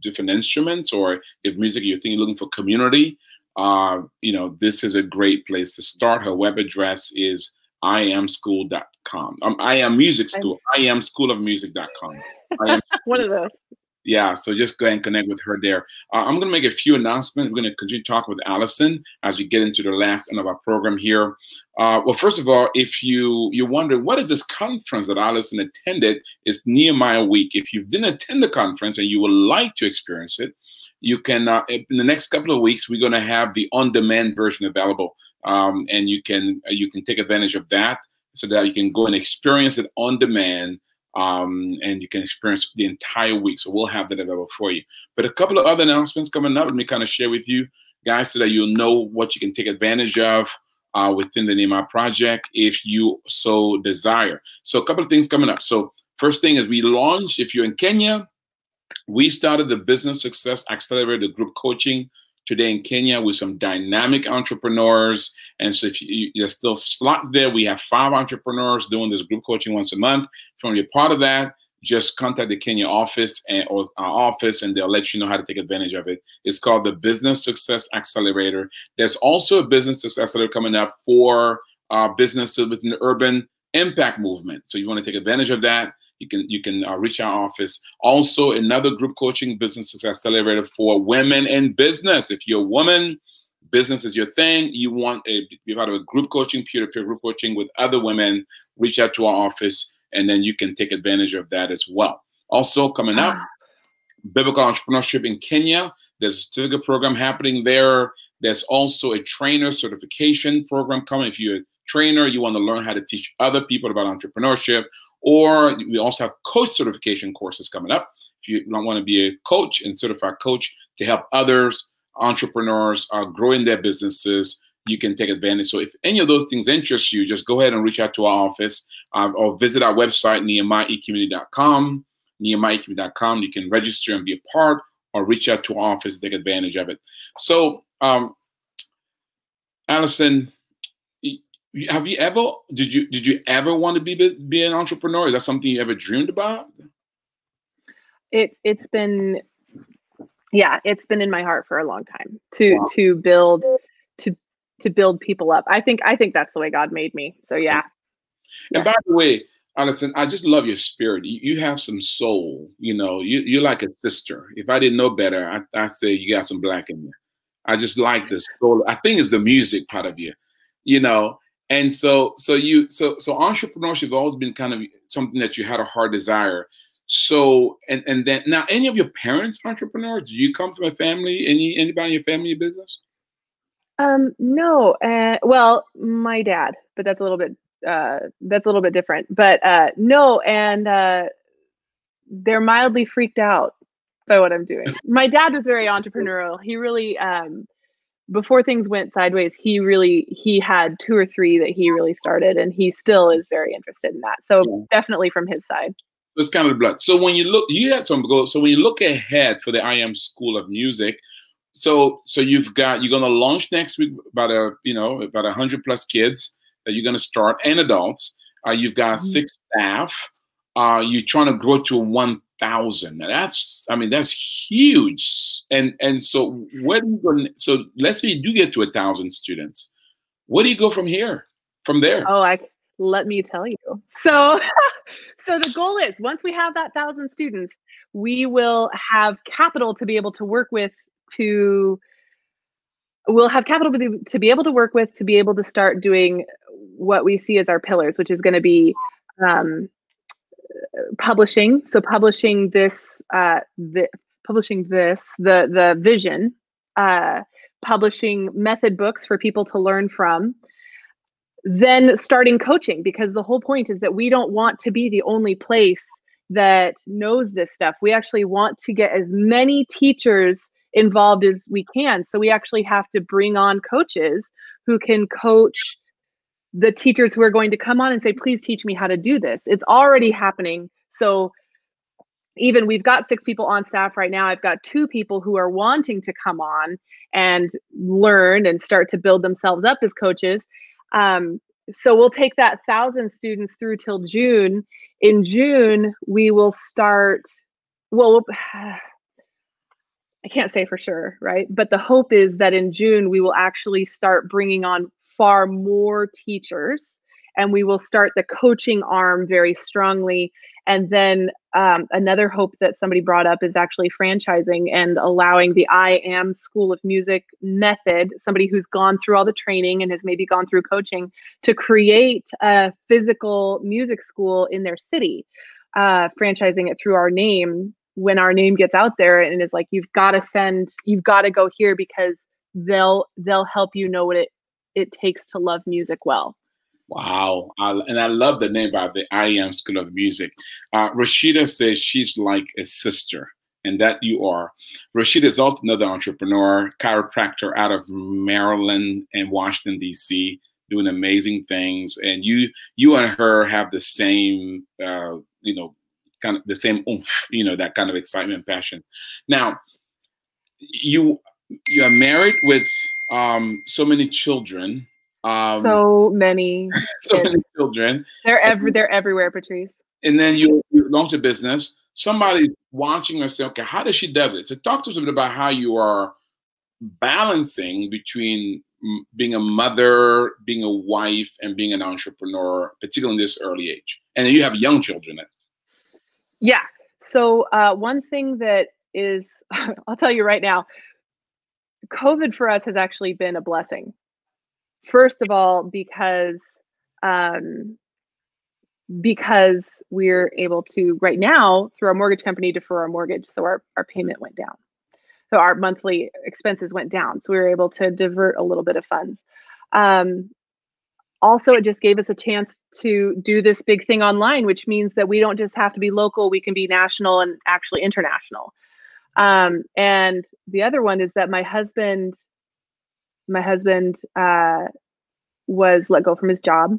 different instruments, or if music you're thinking looking for community, uh, you know this is a great place to start. Her web address is iamschool.com. Um, I am music school. I am schoolofmusic.com. I am [LAUGHS] One of those. Yeah, so just go ahead and connect with her there. Uh, I'm going to make a few announcements. We're going to continue to talk with Allison as we get into the last end of our program here. Uh, well, first of all, if you you wonder what is this conference that Allison attended, it's Nehemiah Week. If you didn't attend the conference and you would like to experience it, you can uh, in the next couple of weeks we're going to have the on-demand version available um, and you can you can take advantage of that so that you can go and experience it on demand um, and you can experience the entire week. So we'll have that available for you. But a couple of other announcements coming up. Let me kind of share with you guys so that you'll know what you can take advantage of uh, within the Nehemiah project if you so desire. So a couple of things coming up. So first thing is we launched, if you're in Kenya, we started the Business Success Accelerator group coaching today in Kenya with some dynamic entrepreneurs. And so if you, there's still slots there, we have five entrepreneurs doing this group coaching once a month. If you want to be part of that, just contact the Kenya office and or our office and they'll let you know how to take advantage of it. It's called the Business Success Accelerator. There's also a business success accelerator coming up for uh, businesses within the urban impact movement. So you want to take advantage of that you can you can uh, reach our office. Also, another group coaching business success accelerator for women in business. If you're a woman, business is your thing. You want a you have had a group coaching, peer to peer group coaching with other women. Reach out to our office, and then you can take advantage of that as well. Also, coming up. Ah. biblical entrepreneurship in Kenya. There's a certificate program happening there. There's also a trainer certification program coming. If you're a trainer, you want to learn how to teach other people about entrepreneurship, or we also have coach certification courses coming up. If you want to be a coach and certified coach to help others, entrepreneurs, uh, growing their businesses, you can take advantage. So if any of those things interest you, just go ahead and reach out to our office um, or visit our website, nehemiahecommunity.com, nehemiahecommunity.com. You can register and be a part or reach out to our office to take advantage of it. So, um, Allison, have you ever did you did you ever want to be be an entrepreneur? Is that something you ever dreamed about? It it's been yeah, it's been in my heart for a long time to wow. to build to to build people up. I think I think that's the way God made me. So yeah. And yeah. by the way, Allison, I just love your spirit. You, you, have some soul. You know, you, you're like a sister. If I didn't know better, I, I say you got some black in you. I just like this soul. I think it's the music part of you, you know. And so, so you, so, so entrepreneurship always been kind of something that you had a hard desire. So, and and then now, any of your parents entrepreneurs? Do you come from a family? Any anybody in your family business? Um, no. Uh, well, my dad, but that's a little bit uh, that's a little bit different. But uh, no, and uh, they're mildly freaked out by what I'm doing. my dad was very entrepreneurial. He really, um, before things went sideways, he really he had two or three that he really started, and he still is very interested in that. So yeah. definitely from his side. It's kind of the blood. So when you look, you had some goals. So when you look ahead for the I Am School of Music, so so you've got you're going to launch next week about a you know about a hundred plus kids that you're going to start and adults. Uh, you've got mm-hmm. six staff. Uh, you're trying to grow to 1,000. That's, I mean, that's huge. And and so go? So let's say you do get to a thousand students. Where do you go from here? From there? Oh, I let me tell you. So, [LAUGHS] so the goal is once we have that thousand students, we will have capital to be able to work with to we'll have capital to be able to work with to be able to start doing what we see as our pillars, which is going to be um, publishing. So publishing this, uh, the, publishing this, the the vision, uh, publishing method books for people to learn from. Then starting coaching because the whole point is that we don't want to be the only place that knows this stuff. We actually want to get as many teachers involved as we can. So we actually have to bring on coaches who can coach the teachers who are going to come on and say, please teach me how to do this. It's already happening. So even we've got six people on staff right now. I've got two people who are wanting to come on and learn and start to build themselves up as coaches. Um, so we'll take that thousand students through till June. In June, we will start. Well, [SIGHS] I can't say for sure, right? But the hope is that in June we will actually start bringing on far more teachers and we will start the coaching arm very strongly. And then um, another hope that somebody brought up is actually franchising and allowing the i am school of music method somebody who's gone through all the training and has maybe gone through coaching to create a physical music school in their city uh, franchising it through our name. When our name gets out there and is like you've got to send you've got to go here because they'll they'll help you know what it it takes to love music well. Wow. I, and I love the name by the I Am School of Music. Uh, Rashida says she's like a sister, and that you are. Rashida is also another entrepreneur, chiropractor out of Maryland and Washington, D.C., doing amazing things. And you you and her have the same, uh, you know, kind of the same oomph, you know, that kind of excitement, passion. Now, you you are married with um, so many children. Um, so many. [LAUGHS] so kids. many children. They're every they're everywhere, Patrice. And then you, you launch a business. Somebody's watching us say, okay, how does she does it? So talk to us a bit about how you are balancing between being a mother, being a wife, and being an entrepreneur, particularly in this early age. And then you have young children. Yeah. So uh, one thing that is, [LAUGHS] I'll tell you right now, COVID for us has actually been a blessing. First of all, because um, because we're able to right now through our mortgage company defer our mortgage so our, our payment went down. So our monthly expenses went down so we were able to divert a little bit of funds. Um, also it just gave us a chance to do this big thing online which means that we don't just have to be local we can be national and actually international um, and the other one is that my husband my husband uh, was let go from his job.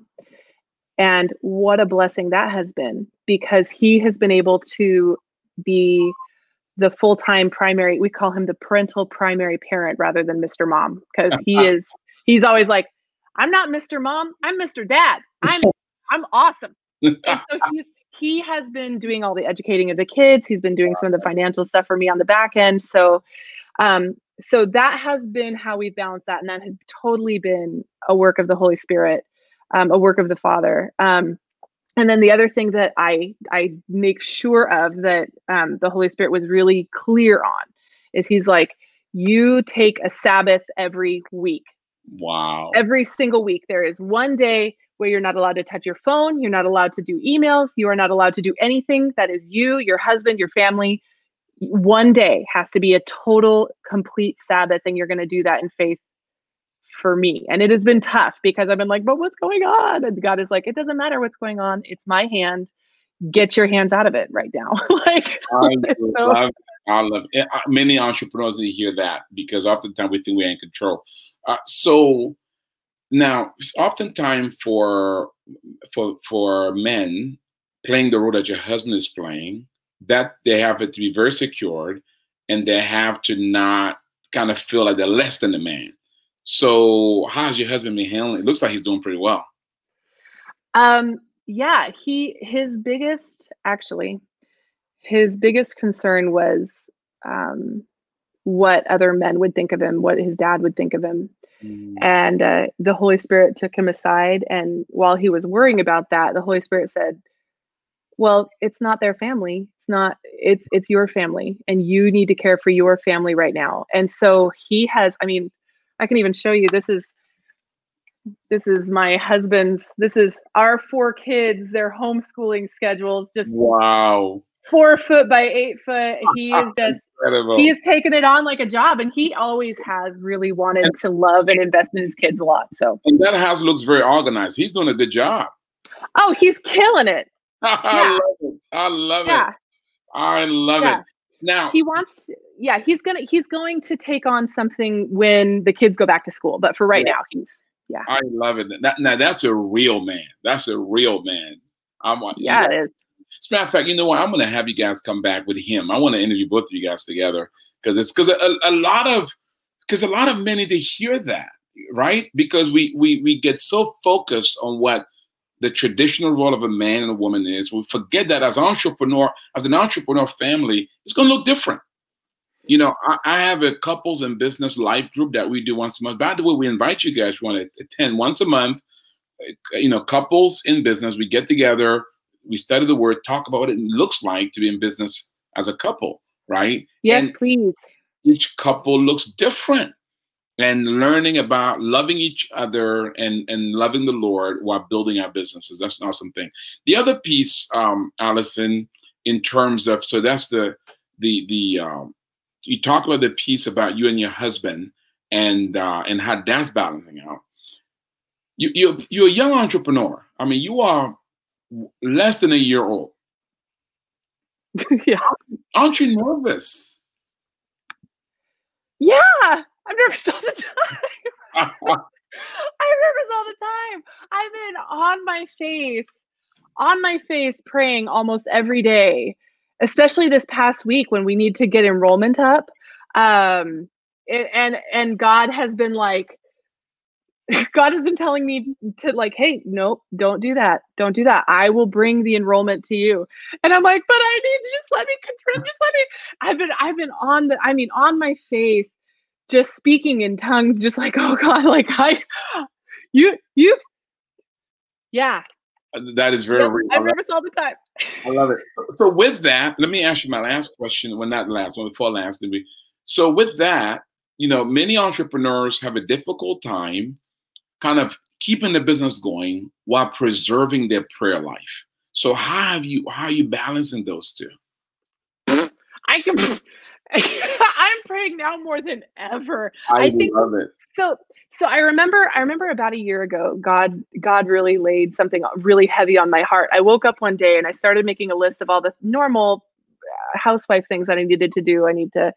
And what a blessing that has been because he has been able to be the full-time primary we call him the parental primary parent rather than mr mom because he is he's always like i'm not mr mom i'm mr dad. I'm [LAUGHS] i'm awesome. And so [LAUGHS] he's he has been doing all the educating of the kids. He's been doing some of the financial stuff for me on the back end. So um so that has been how we've balanced that. And that has totally been a work of the holy spirit um, a work of the father. Um, and then the other thing that i i make sure of that um, the holy spirit was really clear on is he's like you take a sabbath every week. Wow. Every single week. There is one day where you're not allowed to touch your phone you're not allowed to do emails you are not allowed to do anything that is you your husband your family. One day has to be a total complete sabbath and you're going to do that in faith for me. And it has been tough because i've been like but what's going on? And god is like it doesn't matter what's going on. It's my hand. Get your hands out of it right now. [LAUGHS] Like I [LAUGHS] so, love I love it. Uh, many entrepreneurs to hear that because oftentimes we think we're in control. Uh, so now, oftentimes for for for men playing the role that your husband is playing, that they have to be very secured and they have to not kind of feel like they're less than the man. So how's your husband been handling? It looks like he's doing pretty well. Um, yeah, he his biggest actually his biggest concern was um, what other men would think of him, what his dad would think of him. Mm. And uh, the Holy Spirit took him aside. And while he was worrying about that, the Holy Spirit said, well it's not their family it's not it's it's your family and you need to care for your family right now and so he has i mean i can even show you this is this is my husband's this is our four kids their homeschooling schedules just wow four foot by eight foot he [LAUGHS] is just Incredible. he's taken it on like a job and he always has really wanted and, to love and invest in his kids a lot so and that house looks very organized he's doing a good job oh he's killing it [LAUGHS] I love it. I love yeah. it. I love yeah. it. Now he wants to. Yeah, he's gonna he's going to take on something when the kids go back to school. But for right now, he's yeah. I love it. That, now that's a real man. That's a real man. I'm yeah, it is. As a matter of fact, you know what? I'm going to have you guys come back with him. I want to interview both of you guys together because it's because a, a lot of because a lot of men need to hear that, right? Because we we we get so focused on what the traditional role of a man and a woman is. We forget that as entrepreneur, as an entrepreneur family, it's going to look different. You know, I, I, have a couples and business life group that we do once a month. By the way, we invite you guys want to attend once a month. Eh, you know, couples in business, we get together, we study the word, talk about what it looks like to be in business as a couple, right? Yes, and please. Each couple looks different and learning about loving each other and and loving the Lord while building our businesses. That's an awesome thing. The other piece, um, Allison, in terms of so that's the the the um, you talk about the piece about you and your husband and uh, and how that's balancing out. You you you're a young entrepreneur. I mean, you are less than a year old. [LAUGHS] yeah. Aren't you nervous? Yeah. I'm nervous all the time. [LAUGHS] I'm nervous all the time. I've been on my face, on my face praying almost every day, especially this past week when we need to get enrollment up. Um, it, and and God has been like, [LAUGHS] God has been telling me to like, hey, no, don't do that. Don't do that. I will bring the enrollment to you. And I'm like, but I need to just let me control. Just let me. I've been I've been on the. I mean, on my face just speaking in tongues, just like, [LAUGHS] oh God, like I, you, you, yeah. That is very. real. I'm nervous all the time. I love it. So, so, with that, let me ask you my last question. Well, not the last one, before last. So with that, you know, many entrepreneurs have a difficult time, kind of keeping the business going while preserving their prayer life. So how have you how are you balancing those two? I can [LAUGHS] I'm praying now more than ever. I, I think, love it. So so I remember I remember about a year ago God God really laid something really heavy on my heart. I woke up one day and I started making a list of all the normal uh, housewife things that I needed to do. I need to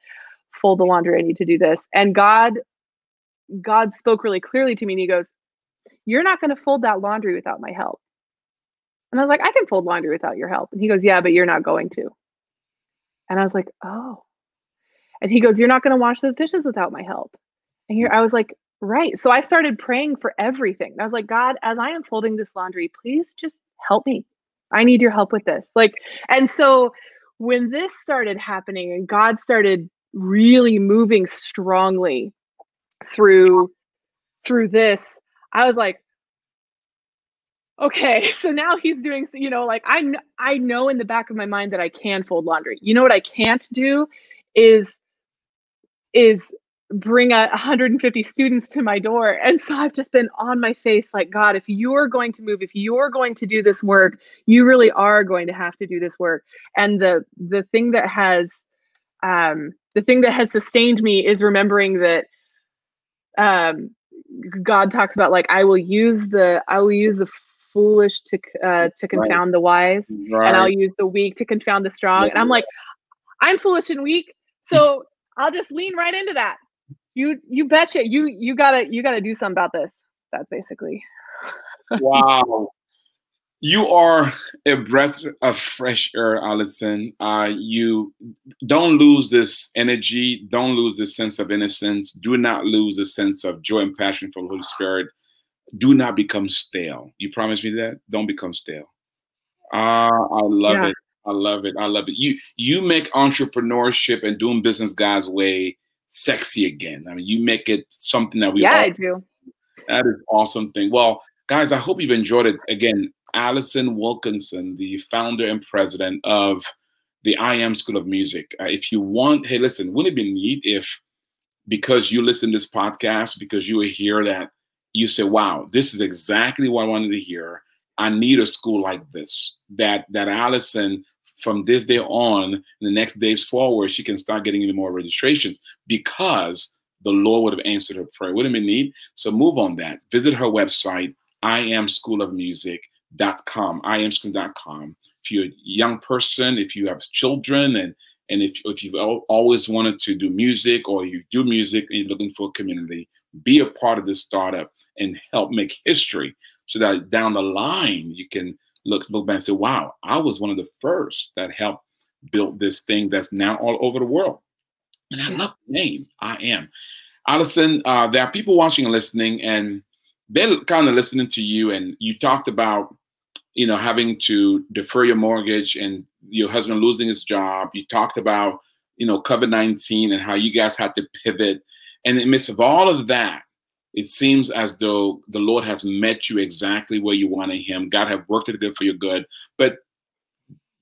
fold the laundry, I need to do this. And God God spoke really clearly to me and he goes, "You're not going to fold that laundry without my help." And I was like, "I can fold laundry without your help." And he goes, "Yeah, but you're not going to." And I was like, "Oh." And he goes, "You're not going to wash those dishes without my help." And here I was like, Right. So I started praying for everything. I was like, God, as I am folding this laundry, please just help me. I need your help with this. Like, and so when this started happening and God started really moving strongly through through this, I was like, okay, [LAUGHS] so now he's doing, you know, like I I know in the back of my mind that I can fold laundry. You know what I can't do is is bring a 150 students to my door and so i've just been on my face like god if you're going to move if you're going to do this work you really are going to have to do this work and the the thing that has um the thing that has sustained me is remembering that um god talks about like i will use the i will use the foolish to uh to confound right. the wise right. and i'll use the weak to confound the strong yeah. and i'm like i'm foolish and weak so I'll just lean right into that you you betcha you you gotta you gotta do something about this that's basically [LAUGHS] wow you are a breath of fresh air allison uh, you don't lose this energy don't lose this sense of innocence do not lose a sense of joy and passion for the holy spirit do not become stale you promise me that don't become stale ah i love yeah. it i love it i love it you you make entrepreneurship and doing business god's way sexy again. I mean, you make it something that we yeah, all, I do. That is awesome thing. Well, guys, I hope you've enjoyed it. Again, Allison Wilkinson, the founder and president of the I Am School of Music. Uh, if you want, hey, listen, wouldn't it be neat if because you listen to this podcast, because you were here, that you say, "Wow, this is exactly what I wanted to hear." I need a school like this. That that Allison from this day on, the next days forward, she can start getting even more registrations because the Lord would have answered her prayer. Wouldn't it be neat? So move on that. Visit her website, iamschoolofmusic.com, iamschool.com. If you're a young person, if you have children, and and if, if you've always wanted to do music or you do music and you're looking for a community, be a part of this startup and help make history so that down the line you can look look back and say, wow, I was one of the first that helped build this thing that's now all over the world. And I love the name. I am. Allison, uh, there are people watching and listening, and they're kind of listening to you. And you talked about, you know, having to defer your mortgage and your husband losing his job. You talked about, you know, COVID 19 and how you guys had to pivot. And in the midst of all of that, it seems as though the Lord has met you exactly where you wanted Him. God have worked it good for your good. But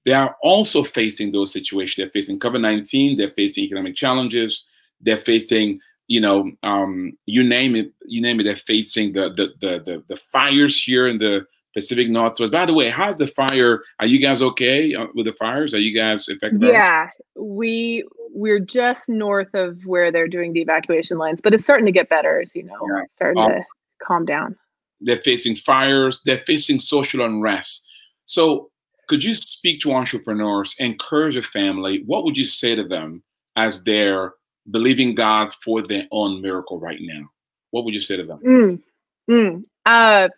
they are also facing those situations. They're facing COVID 19, they're facing economic challenges, they're facing, you know, um, you name it, you name it, they're facing the, the, the, the, the fires here in the Pacific Northwest. By the way, how's the fire? Are you guys okay uh, with the fires? Are you guys affected? Yeah, we we're just north of where they're doing the evacuation lines, but it's starting to get better, as you know, yeah. starting um, to calm down. They're facing fires. They're facing social unrest. So, could you speak to entrepreneurs, encourage a family? What would you say to them as they're believing God for their own miracle right now? What would you say to them? Mm, mm, uh,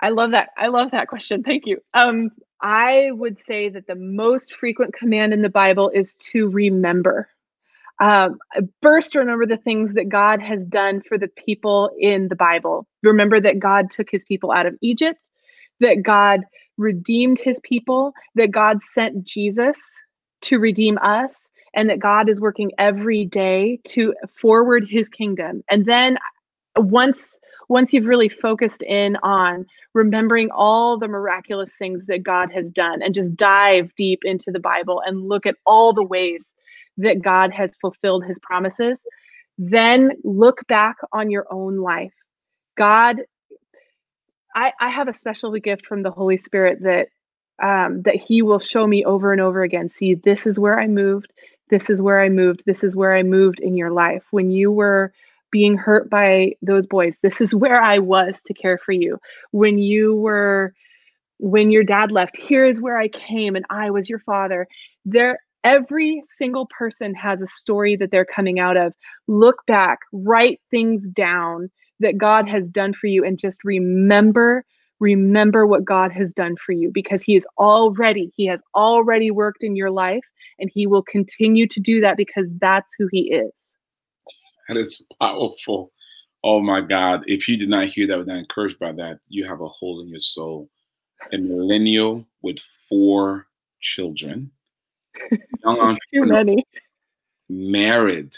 I love that. I love that question. Thank you. Um, I would say that the most frequent command in the Bible is to remember. Um, first, remember the things that God has done for the people in the Bible. Remember that God took his people out of Egypt, that God redeemed his people, that God sent Jesus to redeem us, and that God is working every day to forward his kingdom. And then once once you've really focused in on remembering all the miraculous things that God has done and just dive deep into the Bible and look at all the ways that God has fulfilled his promises, then look back on your own life. God I, I have a special gift from the Holy Spirit that um, that He will show me over and over again. See, this is where I moved. This is where I moved. This is where I moved in your life when you were being hurt by those boys. This is [LAUGHS] where I was to care for you when you were when your dad left. Here is where I came, and I was your father. There, every single person has a story that they're coming out of. Look back, write things down that God has done for you and just remember remember what God has done for you because he is already he has already worked in your life and he will continue to do that because that's who he is. That is powerful. Oh my God. If you did not hear that, not encouraged by that, you have a hole in your soul. A millennial with four children. [LAUGHS] Young entrepreneur, many. married,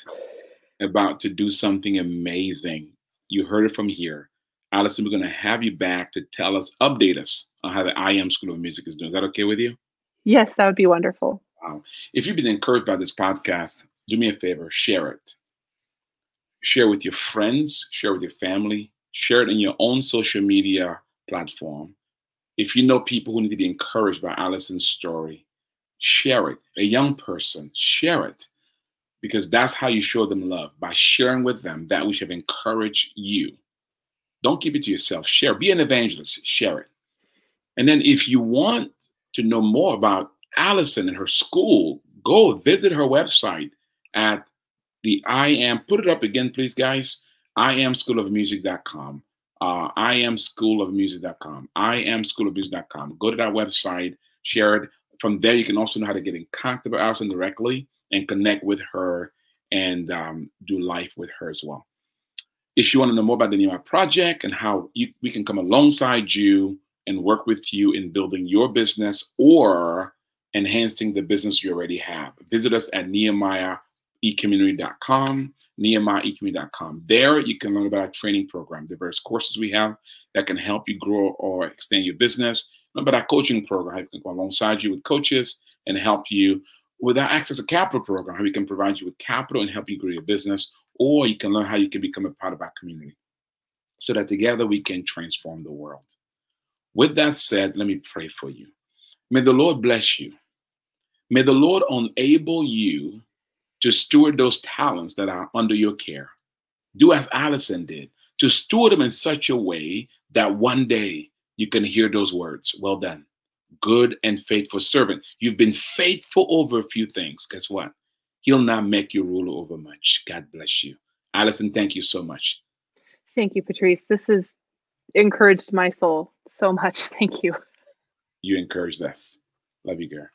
about to do something amazing you heard it from here. Allison, we're going to have you back to tell us, update us on how the I Am School of Music is doing. Is that okay with you? Yes, that would be wonderful. Wow. If you've been encouraged by this podcast, do me a favor, share it. Share with your friends, share with your family, share it in your own social media platform. If you know people who need to be encouraged by Allison's story, share it. A young person, share it because that's how you show them love by sharing with them that which have encouraged you. Don't keep it to yourself. Share. Be an evangelist. Share it. And then if you want to know more about Allison and her school, go visit her website at the I am, put it up again, please, guys. I am school of music.com. Uh, I am school of music.com. I am school of music.com. Go to that website, share it. From there, you can also know how to get in contact with Allison directly and connect with her and um, do life with her as well. If you want to know more about the Nehemiah Project and how you, we can come alongside you and work with you in building your business or enhancing the business you already have, visit us at nehemiahecommunity.com, nehemiahecommunity.com. There you can learn about our training program, the various courses we have that can help you grow or extend your business. Learn about our coaching program, how we can go alongside you with coaches and help you with our Access to Capital program, how we can provide you with capital and help you grow your business, or you can learn how you can become a part of our community so that together we can transform the world. With that said, let me pray for you. May the Lord bless you. May the Lord enable you to steward those talents that are under your care. Do as Allison did, to steward them in such a way that one day you can hear those words Well done, good and faithful servant. You've been faithful over a few things. Guess what? He'll not make you ruler over much. God bless you. Allison, thank you so much. Thank you, Patrice. This has encouraged my soul so much. [LAUGHS] Thank you. You encouraged us. Love you, girl.